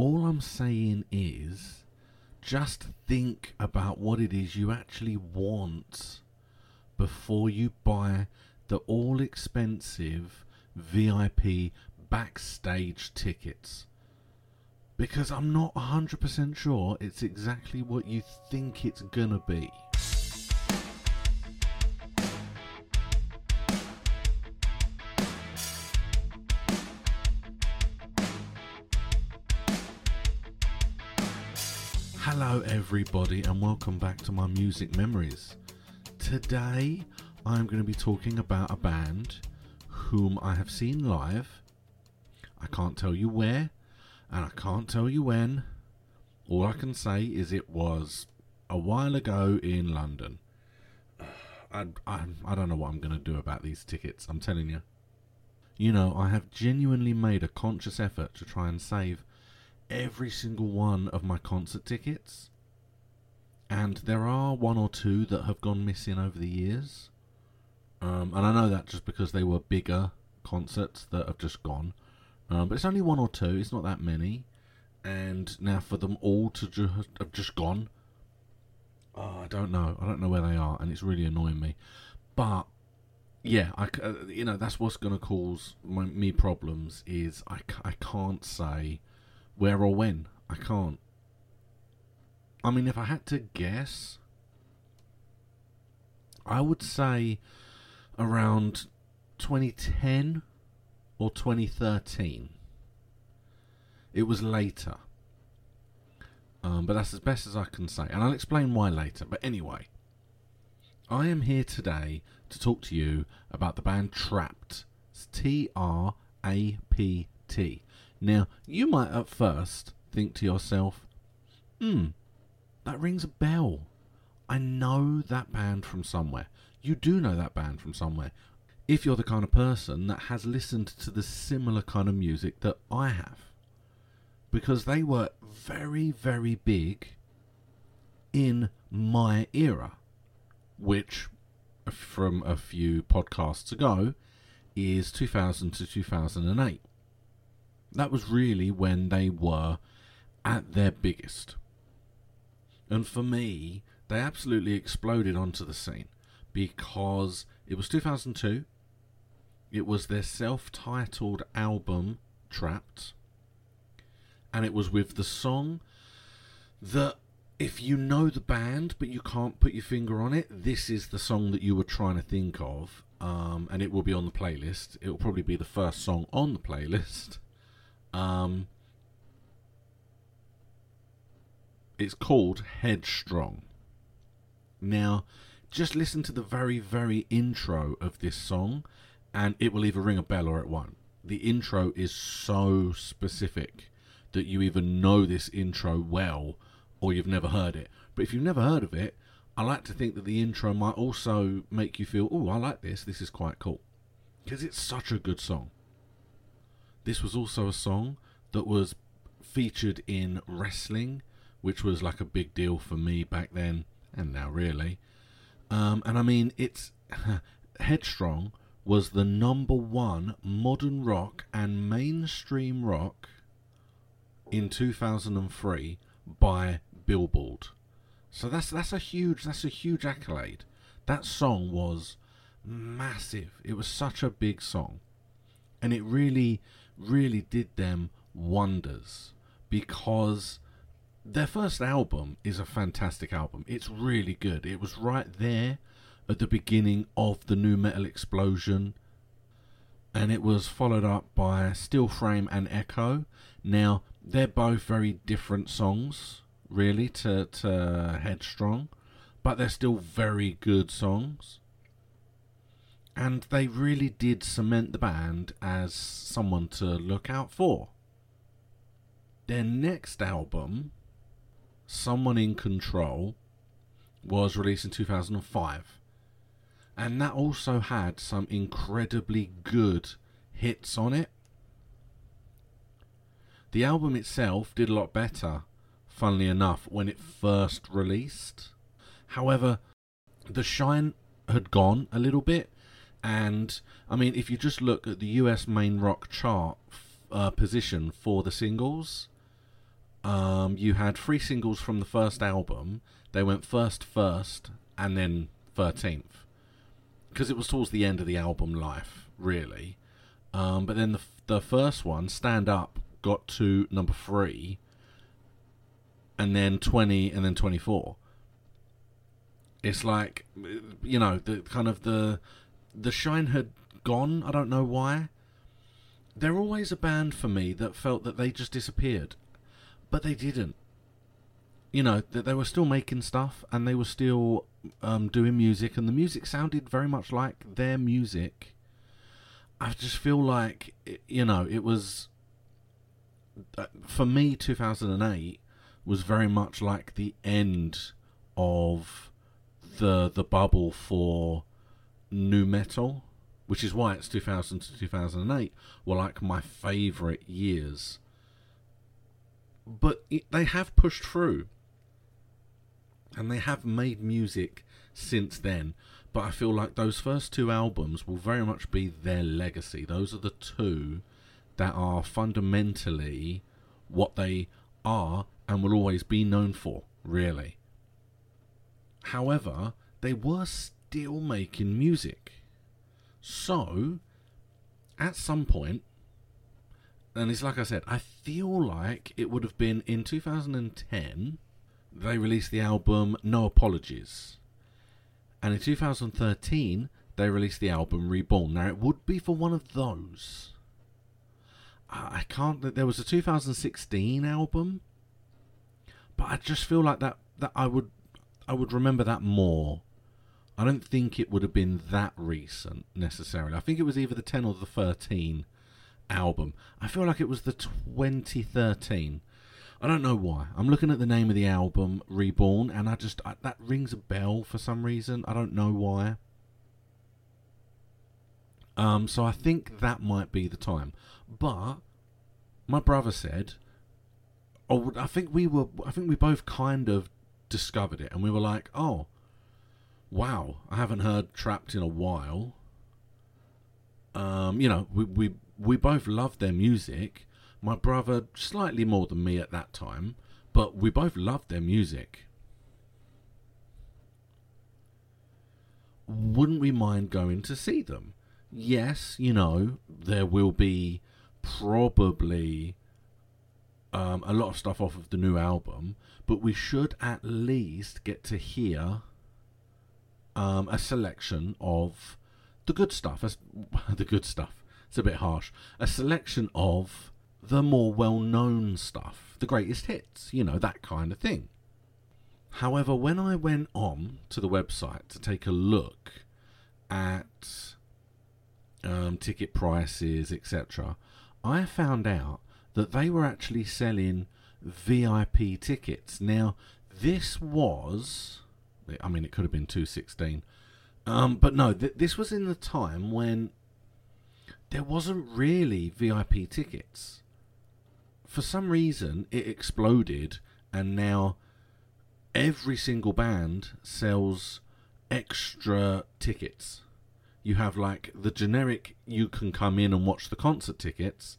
All I'm saying is just think about what it is you actually want before you buy the all expensive VIP backstage tickets. Because I'm not 100% sure it's exactly what you think it's gonna be. Everybody, and welcome back to my music memories. Today, I'm going to be talking about a band whom I have seen live. I can't tell you where, and I can't tell you when. All I can say is it was a while ago in London. I, I, I don't know what I'm going to do about these tickets, I'm telling you. You know, I have genuinely made a conscious effort to try and save every single one of my concert tickets. And there are one or two that have gone missing over the years. Um, and I know that just because they were bigger concerts that have just gone. Um, but it's only one or two, it's not that many. And now for them all to have just gone, oh, I don't know. I don't know where they are, and it's really annoying me. But yeah, I, uh, you know that's what's going to cause my, me problems. Is I, I can't say where or when. I can't. I mean, if I had to guess, I would say around 2010 or 2013. It was later. Um, but that's as best as I can say. And I'll explain why later. But anyway, I am here today to talk to you about the band Trapt. It's T R A P T. Now, you might at first think to yourself, hmm, that rings a bell. I know that band from somewhere. You do know that band from somewhere. If you're the kind of person that has listened to the similar kind of music that I have. Because they were very, very big in my era, which, uh, from a few podcasts ago, is 2000 to 2008 that was really when they were at their biggest. And for me, they absolutely exploded onto the scene because it was 2002. It was their self titled album, Trapt. And it was with the song that, if you know the band but you can't put your finger on it, this is the song that you were trying to think of. Um, and it will be on the playlist. It will probably be the first song on the playlist. Um, it's called Headstrong. Now, just listen to the very, very intro of this song, and it will either ring a bell or it won't. The intro is so specific that you either know this intro well or you've never heard it. But if you've never heard of it, I like to think that the intro might also make you feel, oh, I like this, this is quite cool. Because it's such a good song. This was also a song that was featured in wrestling, which was like a big deal for me back then and now, really. Um, and I mean, it's Headstrong was the number one modern rock and mainstream rock in 2003 by Billboard. So that's that's a huge that's a huge accolade. That song was massive. It was such a big song. And it really really did them wonders because their first album is a fantastic album. It's really good. It was right there at the beginning of the nu metal explosion, and it was followed up by Still Frame and Echo. Now, they're both very different songs, really, to, to Headstrong, but they're still very good songs and they really did cement the band as someone to look out for. Their next album, Someone in Control, was released in 2005, and that also had some incredibly good hits on it. The album itself did a lot better, funnily enough, when it first released. However, the shine had gone a little bit and I mean, if you just look at the US main rock chart uh, position for the singles, um, you had three singles from the first album. They went first, first, and then 13th. Because it was towards the end of the album life, really. Um, but then the, the first one, Stand Up, got to number three, and then 20, and then 24. It's like, you know, the kind of the the shine had gone. I don't know why. They're always a band for me that felt that they just disappeared, but they didn't. You know that they were still making stuff and they were still um, doing music, and the music sounded very much like their music. I just feel like you know it was uh, for me. Two thousand and eight was very much like the end of the the bubble for nu metal, which is why it's 2000 to 2008 were like my favorite years. But they have pushed through, and they have made music since then. But I feel like those first two albums will very much be their legacy. Those are the two that are fundamentally what they are and will always be known for, really. However, they were still making music. So, at some point, and it's like I said, I feel like it would have been in 2010, they released the album No Apologies. And in 2013, they released the album Reborn. Now, it would be for one of those. I can't. There was a 2016 album, but I just feel like that that I would I would remember that more I don't think it would have been that recent necessarily. I think it was either the 10 or the 13 album. I feel like it was the 2013. I don't know why. I'm looking at the name of the album, Reborn, and I just I, that rings a bell for some reason. I don't know why. Um, so I think that might be the time. But my brother said, "Oh, I think we were. I think we both kind of discovered it, and we were like, oh." wow, I haven't heard Trapt in a while. Um, you know, we, we we both loved their music. My brother slightly more than me at that time, but we both loved their music. Wouldn't we mind going to see them? Yes, you know, there will be probably um, a lot of stuff off of the new album, but we should at least get to hear um, a selection of the good stuff. The good stuff. It's a bit harsh. A selection of the more well-known stuff, the greatest hits, you know, that kind of thing. However, when I went on to the website to take a look at um, ticket prices, etc., I found out that they were actually selling VIP tickets. Now, this was I mean, it could have been 216. Um, but no, th- this was in the time when there wasn't really VIP tickets. For some reason, it exploded, and now every single band sells extra tickets. You have like the generic, you can come in and watch the concert tickets,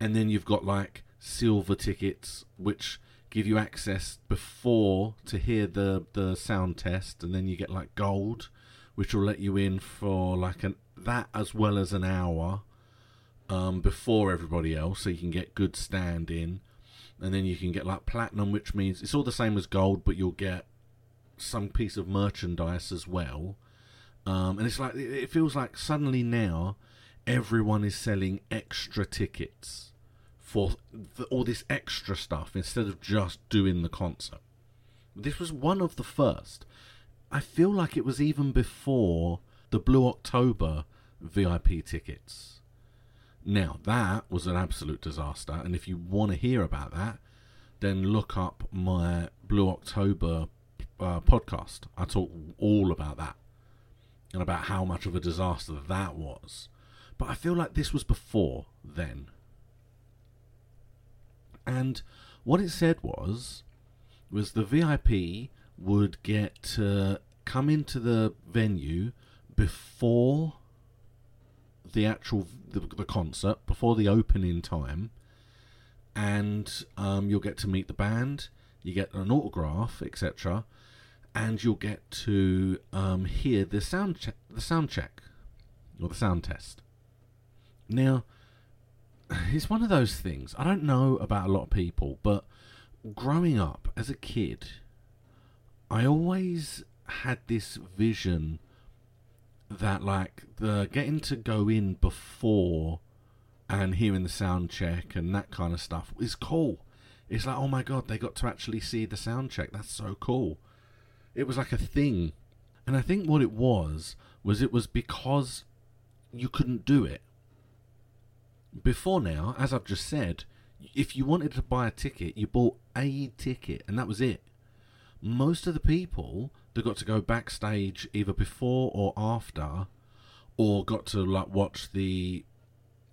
and then you've got like silver tickets, which give you access before to hear the the sound test, and then you get like gold, which will let you in for like an that as well as an hour um, before everybody else, so you can get good stand in, and then you can get like platinum, which means it's all the same as gold, but you'll get some piece of merchandise as well. Um, and it's like it feels like suddenly now everyone is selling extra tickets for all this extra stuff instead of just doing the concert. This was one of the first. I feel like it was even before the Blue October VIP tickets. Now, that was an absolute disaster, and if you want to hear about that, then look up my Blue October uh, podcast. I talk all about that and about how much of a disaster that was. But I feel like this was before then. And what it said was, was the VIP would get to come into the venue before the actual the, the concert, before the opening time, and um, you'll get to meet the band. You get an autograph, etc., and you'll get to um, hear the sound che- the sound check or the sound test. Now, it's one of those things. I don't know about a lot of people, but growing up as a kid, I always had this vision that like the getting to go in before and hearing the sound check and that kind of stuff is cool. It's like, oh my god, they got to actually see the sound check. That's so cool. It was like a thing. And I think what it was was it was because you couldn't do it. Before now, as I've just said, if you wanted to buy a ticket, you bought a ticket and that was it. Most of the people that got to go backstage either before or after or got to like watch the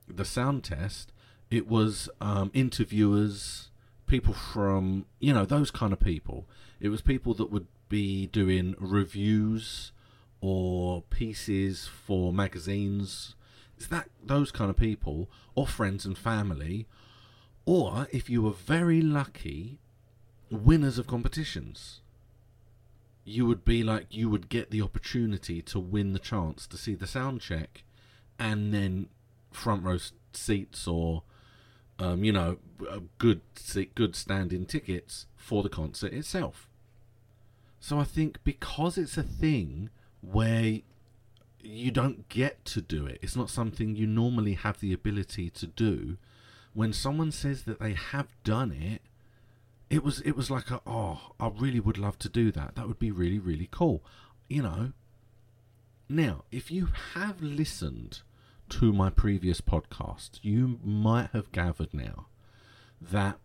the sound test, it was um, interviewers, people from you know those kind of people. It was people that would be doing reviews or pieces for magazines. It's that those kind of people, or friends and family, or if you were very lucky, winners of competitions. You would be like you would get the opportunity to win the chance to see the sound check, and then front row seats or um, you know good good standing tickets for the concert itself. So I think because it's a thing where you don't get to do it, it's not something you normally have the ability to do. When someone says that they have done it, it was it was like a oh I really would love to do that. That would be really really cool, you know. Now, if you have listened to my previous podcast, you might have gathered now that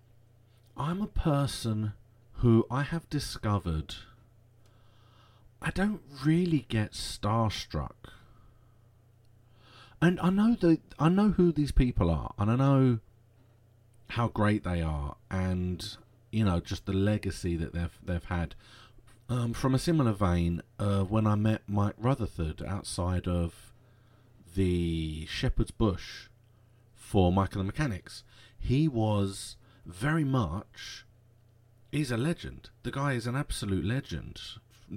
I'm a person who I have discovered I don't really get starstruck. And I know that I know who these people are, and I know how great they are, and you know just the legacy that they've they've had. Um, from a similar vein, uh, when I met Mike Rutherford outside of the Shepherd's Bush for Michael and Mechanics. He was very much. He's a legend. The guy is an absolute legend.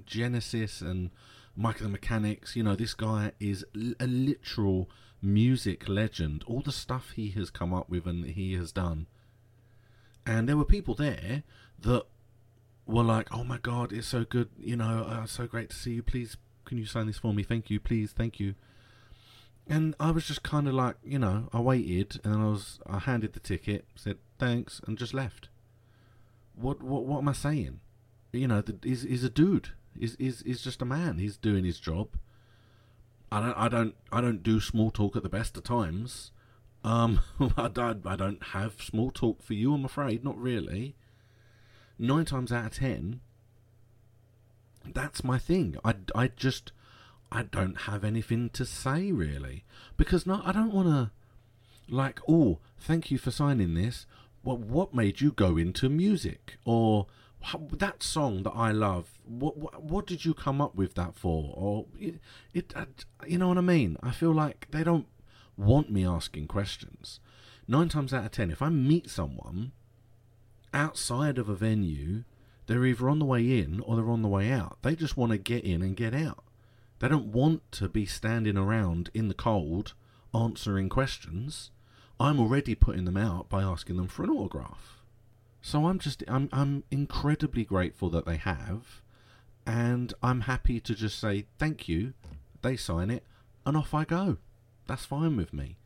Genesis and Michael and Mechanics. You know, this guy is a literal music legend. All the stuff he has come up with and he has done. And there were people there that were like, "Oh my god, it's so good! You know, uh, so great to see you. Please, can you sign this for me? Thank you, please, thank you." And I was just kind of like, you know, I waited and I was, I handed the ticket, said thanks, and just left. What, what, what am I saying? You know, the, he's, he's a dude. He's, he's, he's just a man. He's doing his job. I don't, I don't, I don't do small talk at the best of times. Um, I don't, I don't have small talk for you. I'm afraid, not really. Nine times out of ten, that's my thing. I, I just I don't have anything to say really because no, I don't want to like. Oh, thank you for signing this. Well, what made you go into music or that song that I love? What, what what did you come up with that for? Or it, it you know what I mean? I feel like they don't want me asking questions. Nine times out of ten, if I meet someone outside of a venue, they're either on the way in or they're on the way out. They just want to get in and get out. They don't want to be standing around in the cold answering questions. I'm already putting them out by asking them for an autograph. So I'm just I'm I'm incredibly grateful that they have and I'm happy to just say thank you. They sign it and off I go. That's fine with me.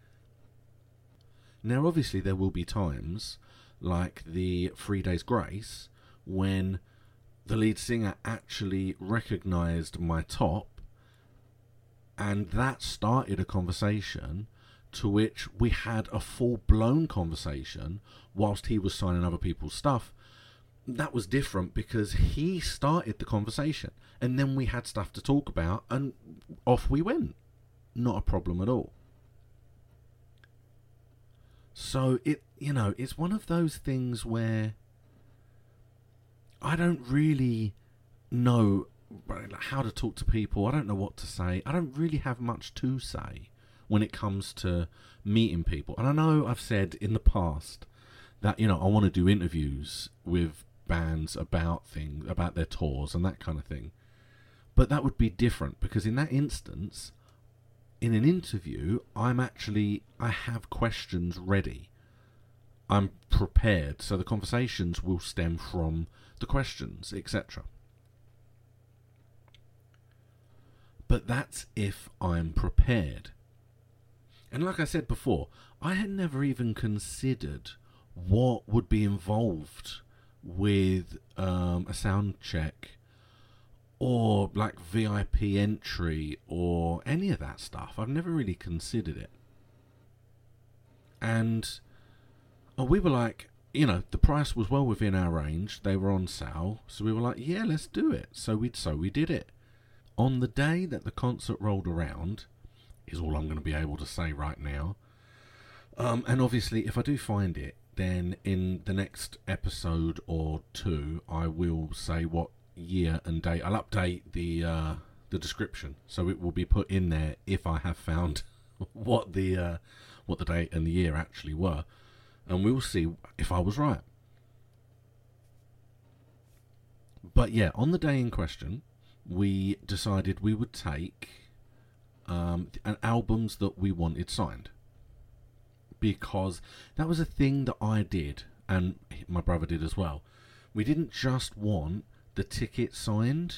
Now obviously there will be times like the 3 days grace when the lead singer actually recognized my top and that started a conversation to which we had a full blown conversation whilst he was signing other people's stuff. That was different because he started the conversation and then we had stuff to talk about and off we went. Not a problem at all. So it, you know, it's one of those things where I don't really know how to talk to people. I don't know what to say. I don't really have much to say when it comes to meeting people. And I know I've said in the past that you know I want to do interviews with bands about things about their tours and that kind of thing. But that would be different because in that instance, in an interview, I'm actually I have questions ready. I'm prepared, so the conversations will stem from the questions, etc. But that's if I'm prepared. And like I said before, I had never even considered what would be involved with um, a sound check or like VIP entry or any of that stuff. I've never really considered it. And oh, we were like, you know, the price was well within our range. They were on sale, so we were like, yeah, let's do it. So we so we did it. On the day that the concert rolled around, is all I'm going to be able to say right now. Um, and obviously, if I do find it, then in the next episode or two, I will say what year and date. I'll update the uh, the description, so it will be put in there if I have found what the uh, what the date and the year actually were, and we'll see if I was right. But yeah, on the day in question, we decided we would take um, albums that we wanted signed because that was a thing that I did and my brother did as well. We didn't just want the ticket signed.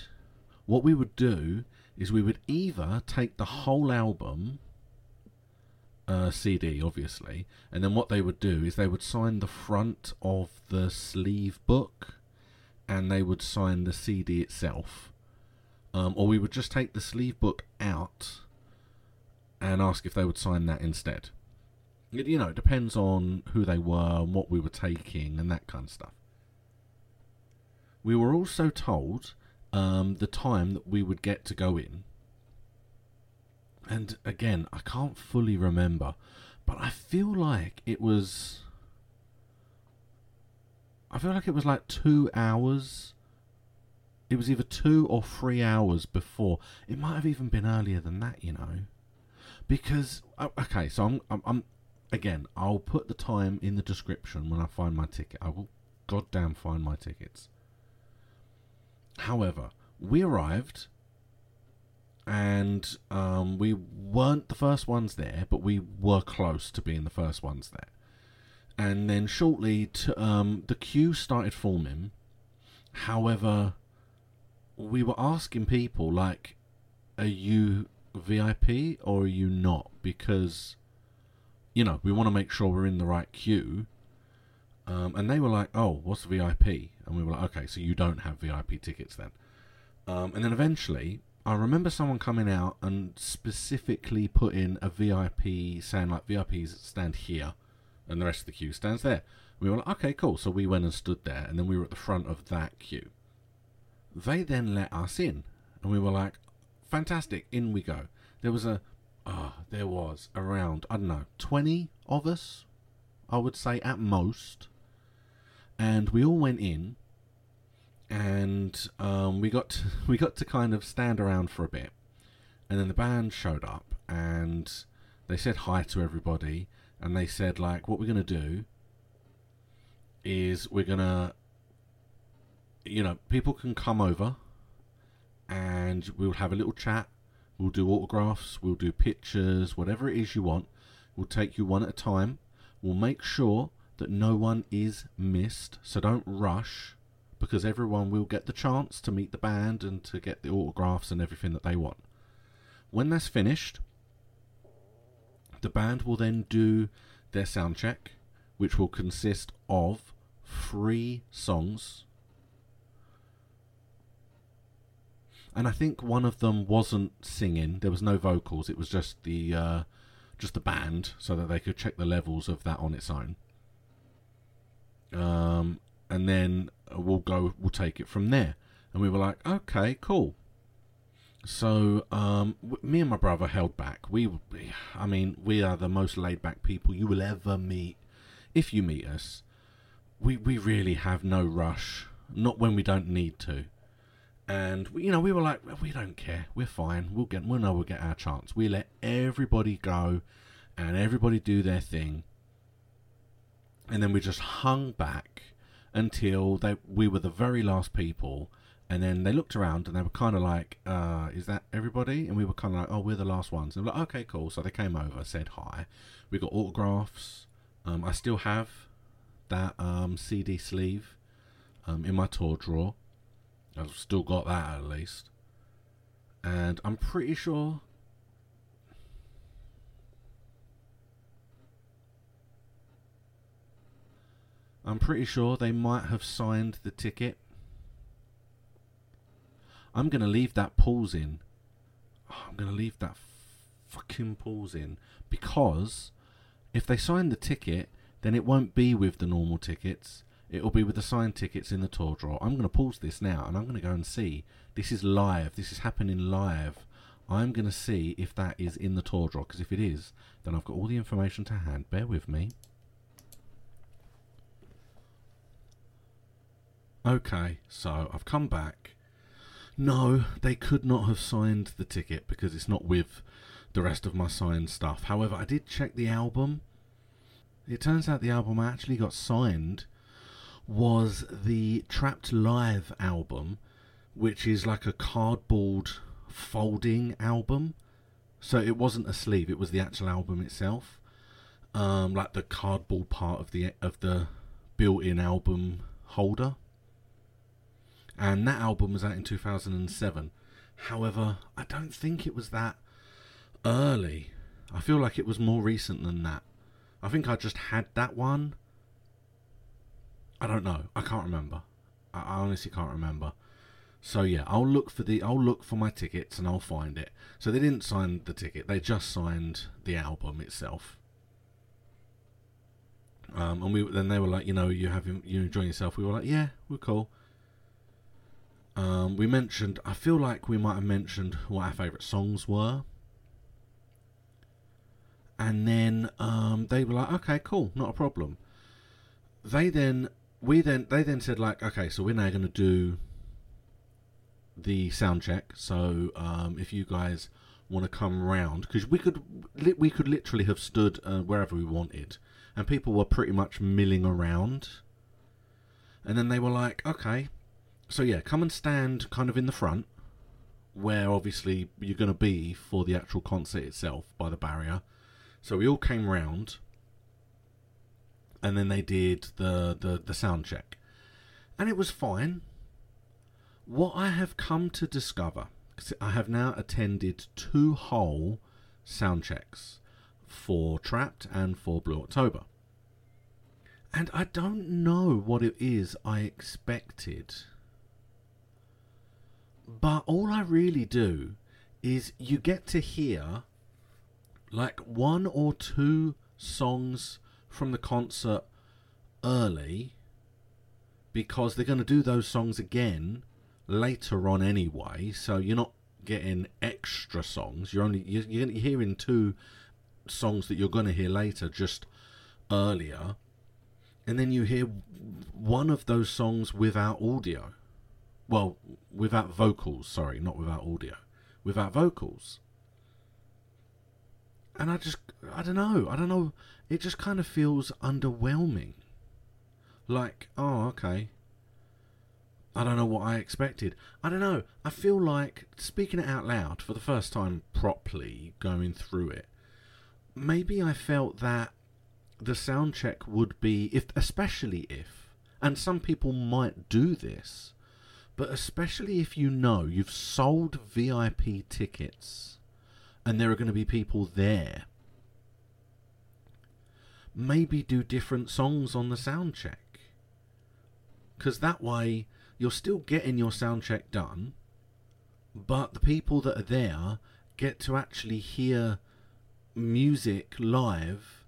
What we would do is we would either take the whole album, uh, CD obviously, and then what they would do is they would sign the front of the sleeve book and they would sign the CD itself. Um, or we would just take the sleeve book out and ask if they would sign that instead. You know, it depends on who they were and what we were taking and that kind of stuff. We were also told um, the time that we would get to go in. And again, I can't fully remember, but I feel like it was. I feel like it was like two hours. It was either two or three hours before. It might have even been earlier than that, you know. Because okay, so I'm, I'm, I'm again, I'll put the time in the description when I find my ticket. I will goddamn find my tickets. However, we arrived and um, we weren't the first ones there, but we were close to being the first ones there. And then shortly, to, um, the queue started forming. However, we were asking people like, "Are you VIP or are you not?" Because you know, we want to make sure we're in the right queue. Um, and they were like, oh, what's VIP? And we were like, okay, so you don't have VIP tickets then. Um, and then eventually, I remember someone coming out and specifically put in a VIP, saying like, VIPs stand here, and the rest of the queue stands there. We were like, okay, cool. So we went and stood there, and then we were at the front of that queue. They then let us in, and we were like, fantastic, in we go. There was a ah, oh, there was around, I don't know, 20 of us, I would say at most. And we all went in and um, we got to, we got to kind of stand around for a bit. And then the band showed up and they said hi to everybody and they said like what we're to do is we're to you know, people can come over and we'll have a little chat We'll do autographs, we'll do pictures, whatever it is you want. We'll take you one at a time. We'll make sure that no one is missed, so don't rush because everyone will get the chance to meet the band and to get the autographs and everything that they want. When that's finished, the band will then do their sound check, which will consist of three songs and I think one of them wasn't singing. There was no vocals. It was just the uh, just the band, so that they could check the levels of that on its own. Um, and then we'll go. We'll take it from there. And we were like, okay, cool. So um, me and my brother held back. We, I mean, we are the most laid back people you will ever meet. If you meet us, we we really have no rush. Not when we don't need to and you know we were like we don't care we're fine we'll get we'll know we'll get our chance we let everybody go and everybody do their thing and then we just hung back until they we were the very last people. And then they looked around and they were kind of like uh, is that everybody? And we were kind of like oh we're the last ones. And we're like okay cool. So they came over said hi. We got autographs. Um, i still have that um, cd sleeve um, in my tour drawer. I've still got that at least. And i'm pretty sure I'm pretty sure they might have signed the ticket. I'm going to leave that pause in. Oh, I'm going to leave that fucking pause in because if they sign the ticket, then it won't be with the normal tickets. It'll be with the signed tickets in the tour draw. I'm going to pause this now and I'm going to go and see. This is live. This is happening live. I'm going to see if that is in the tour draw because if it is, then I've got all the information to hand. Bear with me. Okay, so I've come back. No, they could not have signed the ticket because it's not with the rest of my signed stuff. However, I did check the album. It turns out the album I actually got signed was the Trapt Live album, which is like a cardboard folding album. So it wasn't a sleeve; it was the actual album itself, um, like the cardboard part of the of the built-in album holder and that album was out in 2007. However, I don't think it was that early. I feel like it was more recent than that. I think I just had that one. I don't know. I can't remember. I, honestly can't remember. So yeah, I'll look for the I'll look for my tickets and I'll find it. So they didn't sign the ticket; they just signed the album itself. Um, and we then they were like, you know, you having you enjoying yourself. We were like, yeah, we're cool. Um, we mentioned, I feel like we might have mentioned what our favourite songs were. And then um, they were like, okay, cool, not a problem. They then, we then, they then said like, okay, so we're now going to do the sound check. So um, if you guys want to come round, because we could, we could literally have stood uh, wherever we wanted, and people were pretty much milling around. And then they were like, okay, so yeah, come and stand kind of in the front, where obviously you're going to be for the actual concert itself by the barrier. So we all came round, and then they did the the, the sound check, and it was fine. What I have come to discover, because I have now attended two whole sound checks for Trapt and for Blue October. And I don't know what it is I expected but all I really do is you get to hear like one or two songs from the concert early because they're going to do those songs again later on anyway. So you're not getting extra songs. You're only you're, you're hearing two songs that you're going to hear later just earlier. And then you hear one of those songs without audio well, without vocals, sorry, not without audio. Without vocals. And I just, I don't know, I don't know, it just kind of feels underwhelming. Like, oh, okay. I don't know what I expected. I don't know. I feel like speaking it out loud for the first time properly, going through it. Maybe I felt that the sound check would be if especially if and some people might do this but especially if you know you've sold VIP tickets and there are going to be people there, maybe do different songs on the sound check. Because that way you're still getting your sound check done, but the people that are there get to actually hear music live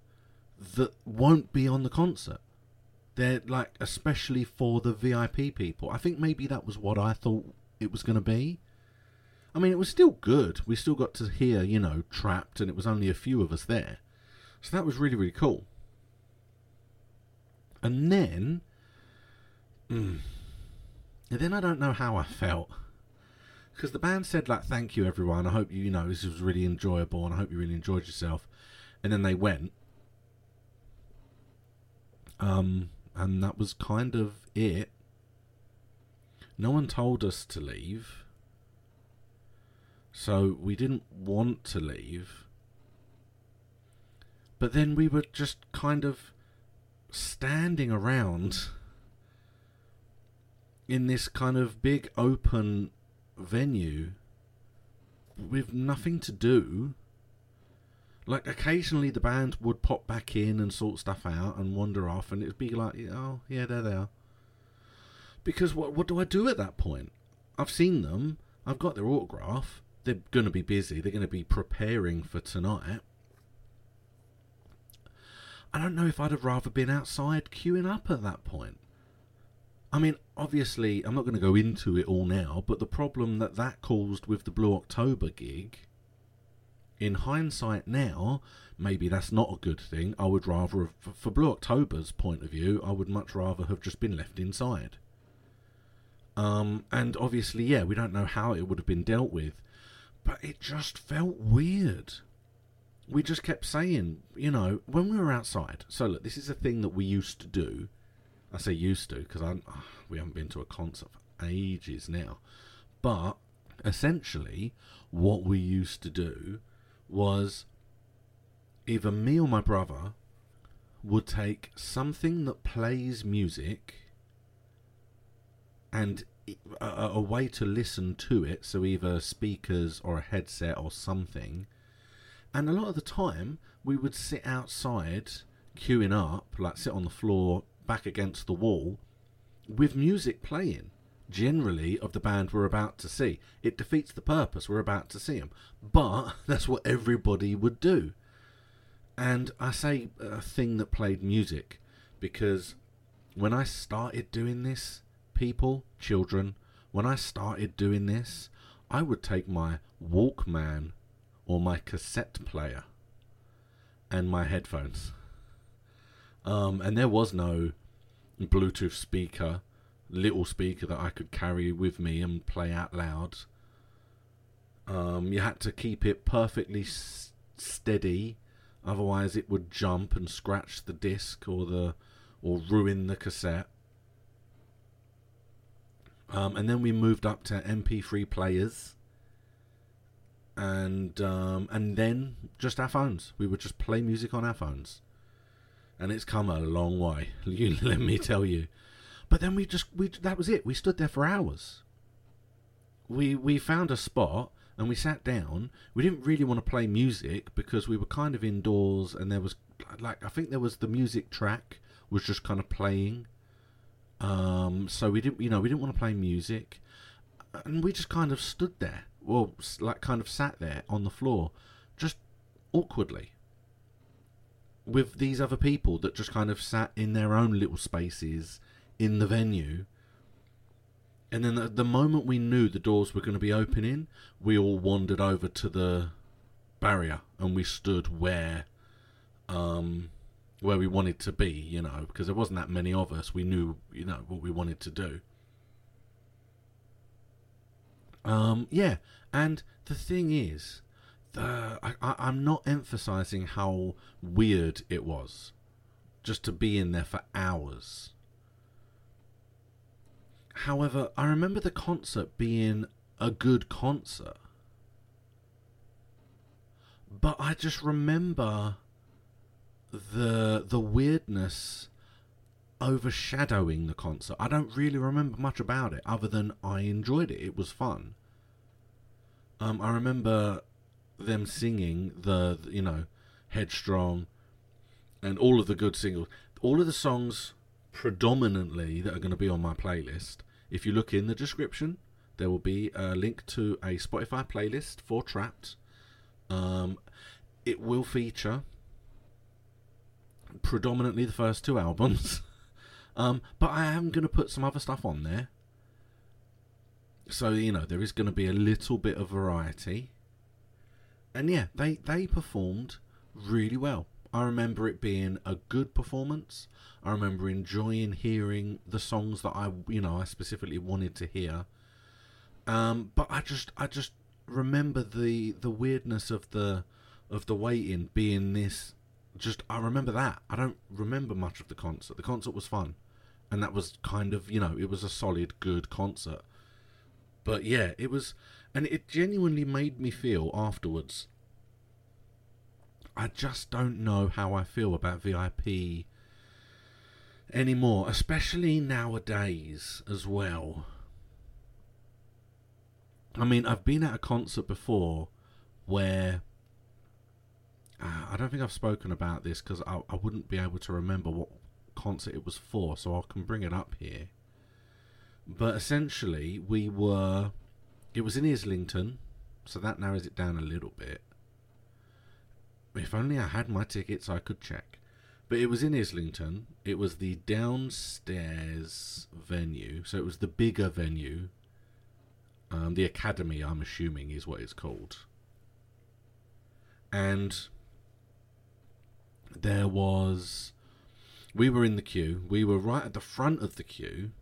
that won't be on the concert. They're like especially for the VIP people. I think maybe that was what I thought it was going to be. I mean, it was still good. We still got to hear, you know, Trapt, and it was only a few of us there. So that was really, really cool. And then, mm, and then I don't know how I felt because the band said like, "Thank you, everyone. I hope you, you know this was really enjoyable, and I hope you really enjoyed yourself." And then they went, Um, and that was kind of it. No one told us to leave. So we didn't want to leave. But then we were just kind of standing around in this kind of big open venue with nothing to do. Like occasionally the band would pop back in and sort stuff out and wander off, and it'd be like, oh yeah, there they are. Because what what do I do at that point? I've seen them. I've got their autograph. They're going to be busy. They're going to be preparing for tonight. I don't know if I'd have rather been outside queuing up at that point. I mean, obviously, I'm not going to go into it all now, but the problem that that caused with the Blue October gig, in hindsight now, maybe that's not a good thing. I would rather, have, for Blue October's point of view, I would much rather have just been left inside. Um, and obviously, yeah, we don't know how it would have been dealt with, but it just felt weird. We just kept saying, you know, when we were outside. So look, this is a thing that we used to do I say used to because oh, we haven't been to a concert for ages now. But essentially, what we used to do was either me or my brother would take something that plays music and a, a, way to listen to it, so either speakers or a headset or something. And a lot of the time, we would sit outside queuing up, like sit on the floor back against the wall with music playing generally of the band we're about to see. It defeats the purpose we're about to see them, but that's what everybody would do. And I say a thing that played music because when I started doing this, people, children, when I started doing this, I would take my Walkman or my cassette player and my headphones um, and there was no Bluetooth speaker, little speaker that I could carry with me and play out loud. Um, you had to keep it perfectly s- steady, otherwise it would jump and scratch the disc or the or ruin the cassette. Um, and then we moved up to MP3 players, and um, and then just our phones. We would just play music on our phones and it's come a long way. You let me tell you. But then we just we that was it. We stood there for hours. We we found a spot and we sat down. We didn't really want to play music because we were kind of indoors and there was like I think there was the music track was just kind of playing. Um, so we didn't you know we didn't want to play music, and we just kind of stood there. Well, like kind of sat there on the floor, just awkwardly with these other people that just kind of sat in their own little spaces in the venue. And then the, the moment we knew the doors were going to be opening, we all wandered over to the barrier and we stood where um where we wanted to be, you know, because there wasn't that many of us. We knew, you know, what we wanted to do. Um yeah, and the thing is, the I, I, I'm not emphasizing how weird it was just to be in there for hours. However, I remember the concert being a good concert. But I just remember the the weirdness overshadowing the concert. I don't really remember much about it other than I enjoyed it. It was fun. Um, I remember them singing the, you know, Headstrong and all of the good singles. All of the songs predominantly that are going to be on my playlist. If you look in the description, there will be a link to a Spotify playlist for Trapt. Um, it will feature predominantly the first two albums. um, but I am going to put some other stuff on there. So, you know, there is going to be a little bit of variety and yeah, they they performed really well. I remember it being a good performance. I remember enjoying hearing the songs that I you know I specifically wanted to hear. Um, but I just I just remember the the weirdness of the of the waiting being this just I remember that. I don't remember much of the concert. The concert was fun, and that was kind of you know it was a solid, good concert. But yeah, it was, and it genuinely made me feel afterwards. I just don't know how I feel about VIP anymore, especially nowadays as well. I mean, I've been at a concert before where uh, I don't think I've spoken about this because I, I wouldn't be able to remember what concert it was for, so I can bring it up here. But essentially, we were. It was in Islington, so that narrows it down a little bit. If only I had my tickets, I could check. But it was in Islington. It was the downstairs venue, so it was the bigger venue. Um, the Academy, I'm assuming, is what it's called. And there was. We were in the queue. We were right at the front of the queue,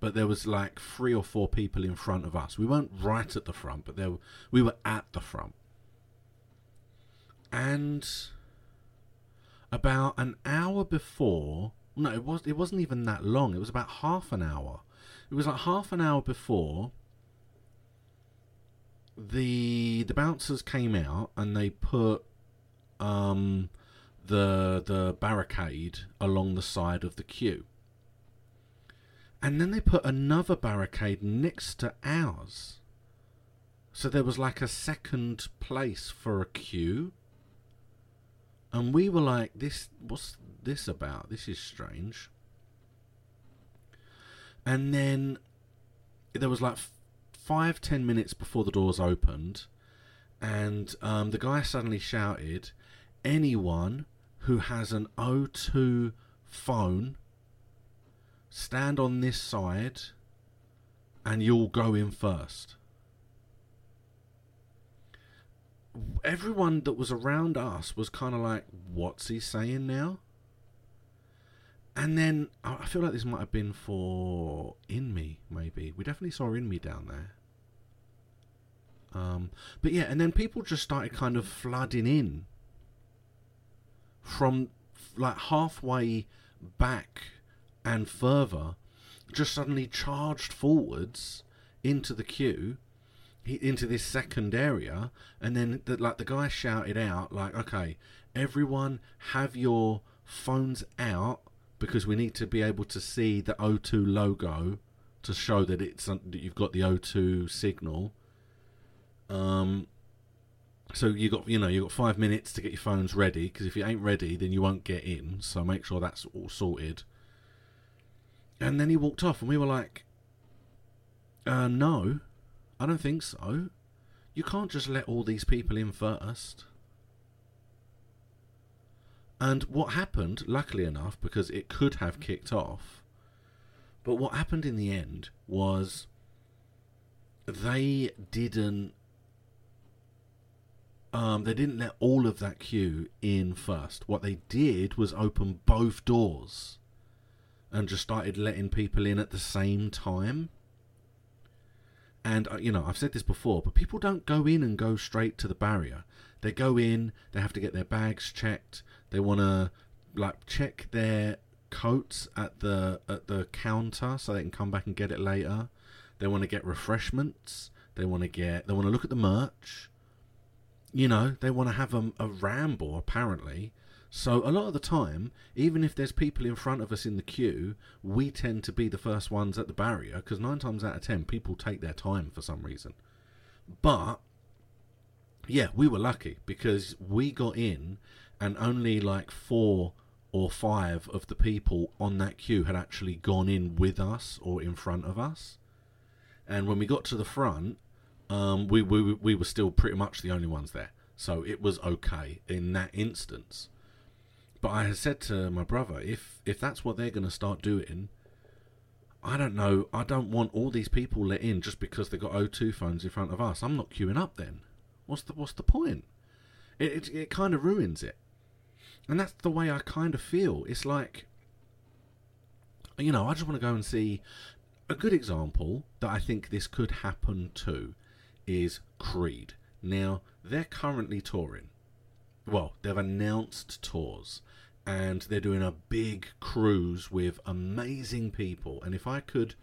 but there was like three or four people in front of us. We weren't right at the front, but there were, we were at the front. And about an hour before, no, it was it wasn't even that long. It was about half an hour. It was like half an hour before the the bouncers came out and they put um the the barricade along the side of the queue. And then they put another barricade next to ours. So there was like a second place for a queue. And we were like, this what's this about? This is strange. And then there was like five, ten minutes before the doors opened, and um, the guy suddenly shouted, Anyone who has an O2 phone, stand on this side and you'll go in first. Everyone that was around us was kind of like, what's he saying now? And then I feel like this might have been for InMe, maybe. We definitely saw InMe down there. Um, but yeah, and then people just started kind of flooding in from like halfway back and further, just suddenly charged forwards into the queue, into this second area, and then the, like the guy shouted out, like, "Okay, everyone, have your phones out because we need to be able to see the O2 logo to show that it's that you've got the O2 signal." Um, so you got you know you got five minutes to get your phones ready because if you ain't ready, then you won't get in. So make sure that's all sorted. And then he walked off, and we were like, uh, "No, I don't think so. You can't just let all these people in first. And what happened, luckily enough, because it could have kicked off, but what happened in the end was they didn't um, they didn't let all of that queue in first. What they did was open both doors and just started letting people in at the same time. And, uh, you know, I've said this before, but people don't go in and go straight to the barrier. They go in, they have to get their bags checked, they want to, like, check their coats at the at the counter so they can come back and get it later. They want to get refreshments. They want to get. They want to look at the merch you know, they want to have a, a ramble, apparently. So a lot of the time, even if there's people in front of us in the queue, we tend to be the first ones at the barrier because nine times out of ten, people take their time for some reason. But yeah, we were lucky because we got in, and only like four or five of the people on that queue had actually gone in with us or in front of us. And when we got to the front, um, we, we we were still pretty much the only ones there, so it was okay in that instance. But I had said to my brother, if if that's what they're going to start doing, I don't know. I don't want all these people let in just because they got O2 phones in front of us. I'm not queuing up then. What's the what's the point? It it, it kind of ruins it, and that's the way I kind of feel. It's like, you know, I just want to go and see a good example that I think this could happen to is Creed. Now, they're currently touring. well, they've announced tours and they're doing a big cruise with amazing people. And if I could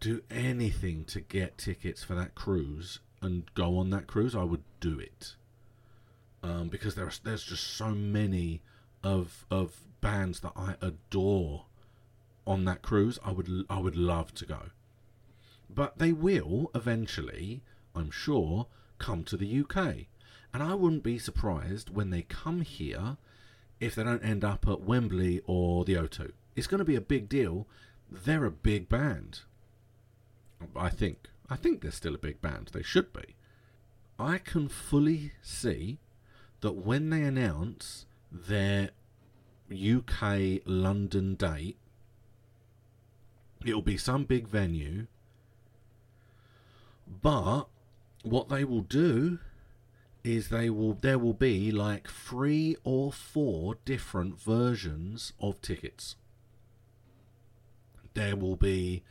do anything to get tickets for that cruise and go on that cruise, I would do it. Um, because there's there's just so many of of bands that I adore on that cruise. I would I would love to go, but they will eventually, I'm sure, come to the UK, and I wouldn't be surprised when they come here if they don't end up at Wembley or the O2. It's going to be a big deal. They're a big band. I think. I think they're still a big band. They should be. I can fully see that when they announce their UK London date, it'll be some big venue. But what they will do is they will there will be like three or four different versions of tickets. There will be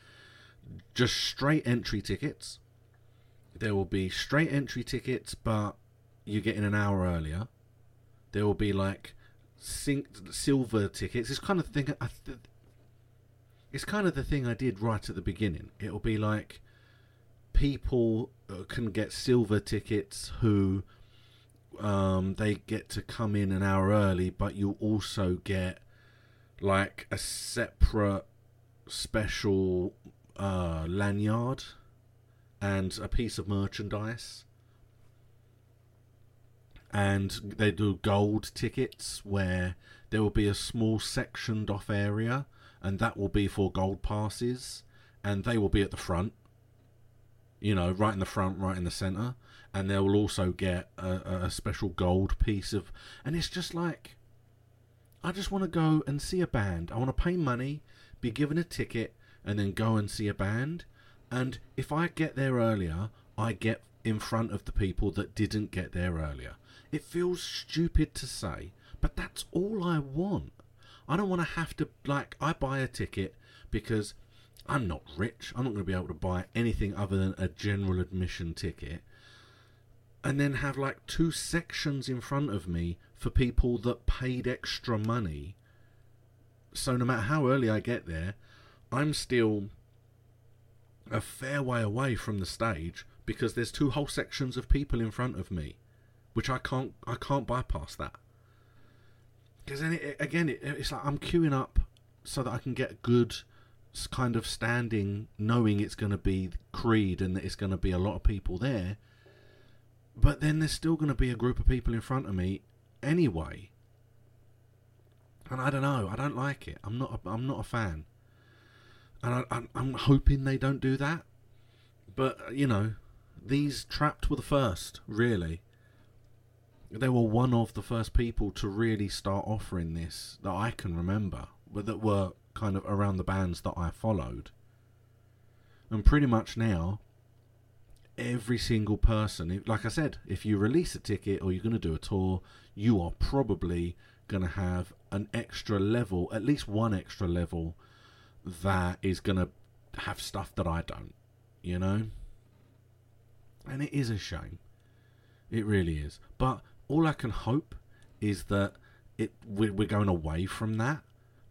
just straight entry tickets. There will be straight entry tickets, but you get in an hour earlier. There will be like silver tickets. It's kind of the thing. I th- it's kind of the thing I did right at the beginning. It'll be like people uh, can get silver tickets who um, they get to come in an hour early, but you also get like a separate special uh, lanyard and a piece of merchandise. And they do gold tickets where there will be a small sectioned off area, and that will be for gold passes, and they will be at the front. You know, right in the front, right in the center and they will also get a, a special gold piece of. And it's just like, I just want to go and see a band. I want to pay money, be given a ticket, and then go and see a band. And if I get there earlier, I get in front of the people that didn't get there earlier. It feels stupid to say, but that's all I want. I don't want to have to, like, I buy a ticket because I'm not rich. I'm not going to be able to buy anything other than a general admission ticket and then have like two sections in front of me for people that paid extra money. So no matter how early I get there, I'm still a fair way away from the stage because there's two whole sections of people in front of me, which I can't I can't bypass that. Because then it, again, it, it's like I'm queuing up so that I can get good kind of standing, knowing it's going to be Creed and that it's going to be a lot of people there but then there's still going to be a group of people in front of me anyway. And I don't know. I don't like it. I'm not. A, I'm not a fan. And I, I'm hoping they don't do that. But uh, you know, these Trapt were the first. Really, they were one of the first people to really start offering this that I can remember, but that were kind of around the bands that I followed. And pretty much now, every single person. Like I said, if you release a ticket or you're going to do a tour, you are probably going to have an extra level, at least one extra level, that is going to have stuff that I don't, you know? And it is a shame. It really is. But all I can hope is that it we're going away from that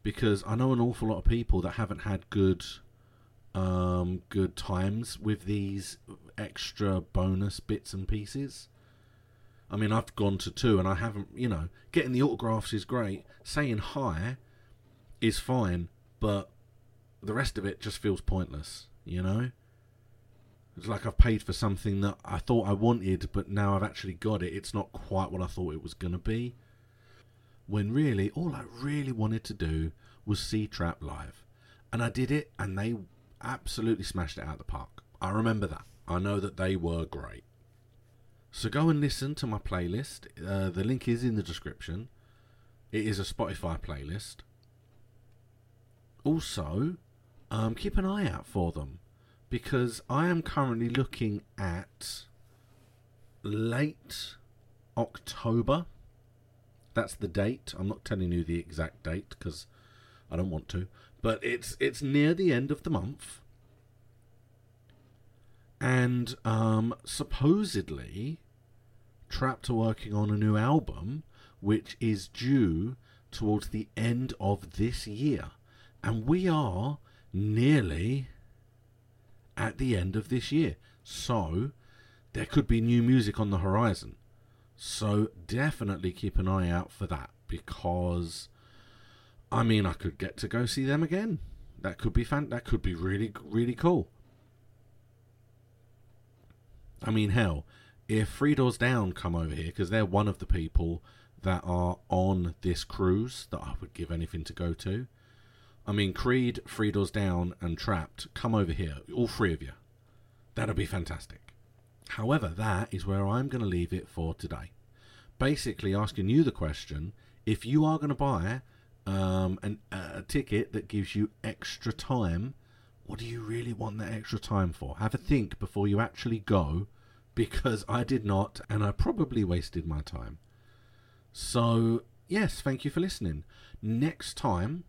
because I know an awful lot of people that haven't had good um, good times with these extra bonus bits and pieces. I mean, I've gone to two and I haven't, you know, getting the autographs is great. Saying hi is fine, but the rest of it just feels pointless, you know? It's like I've paid for something that I thought I wanted, but now I've actually got it. It's not quite what I thought it was going to be. When really, all I really wanted to do was see Trapt live. And I did it, and they absolutely smashed it out of the park. I remember that. I know that they were great. So go and listen to my playlist. Uh, the link is in the description. It is a Spotify playlist. Also, um, keep an eye out for them because I am currently looking at late October. That's the date. I'm not telling you the exact date because I don't want to, but it's it's near the end of the month and um, supposedly Trapt are working on a new album, which is due towards the end of this year. And we are nearly at the end of this year. So there could be new music on the horizon. So definitely keep an eye out for that because I mean I could get to go see them again. That could be fan that could be really really cool. I mean hell, if Three Doors Down come over here because they're one of the people that are on this cruise that I would give anything to go to. I mean, Creed, Three Doors Down, and Trapt come over here, all three of you. That'd be fantastic. However, that is where I'm going to leave it for today. Basically, asking you the question if you are going to buy um, an, a ticket that gives you extra time, what do you really want that extra time for? Have a think before you actually go, because I did not, and I probably wasted my time. So, yes, thank you for listening. Next time,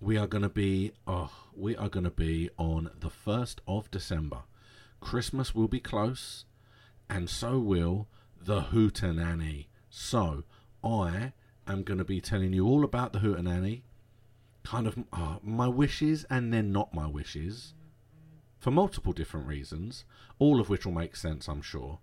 we are going to be, oh, we are going to be on the 1st of December. Christmas will be close, and so will the Hootenanny. So, I am going to be telling you all about the Hootenanny, kind of uh, my wishes and then not my wishes, for multiple different reasons, all of which will make sense, I'm sure.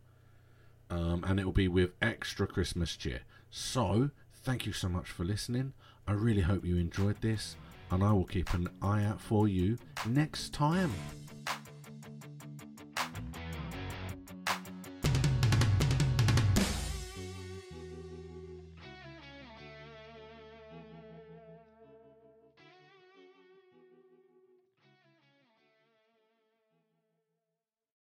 Um, and it will be with extra Christmas cheer. So, thank you so much for listening. I really hope you enjoyed this, and I will keep an eye out for you next time.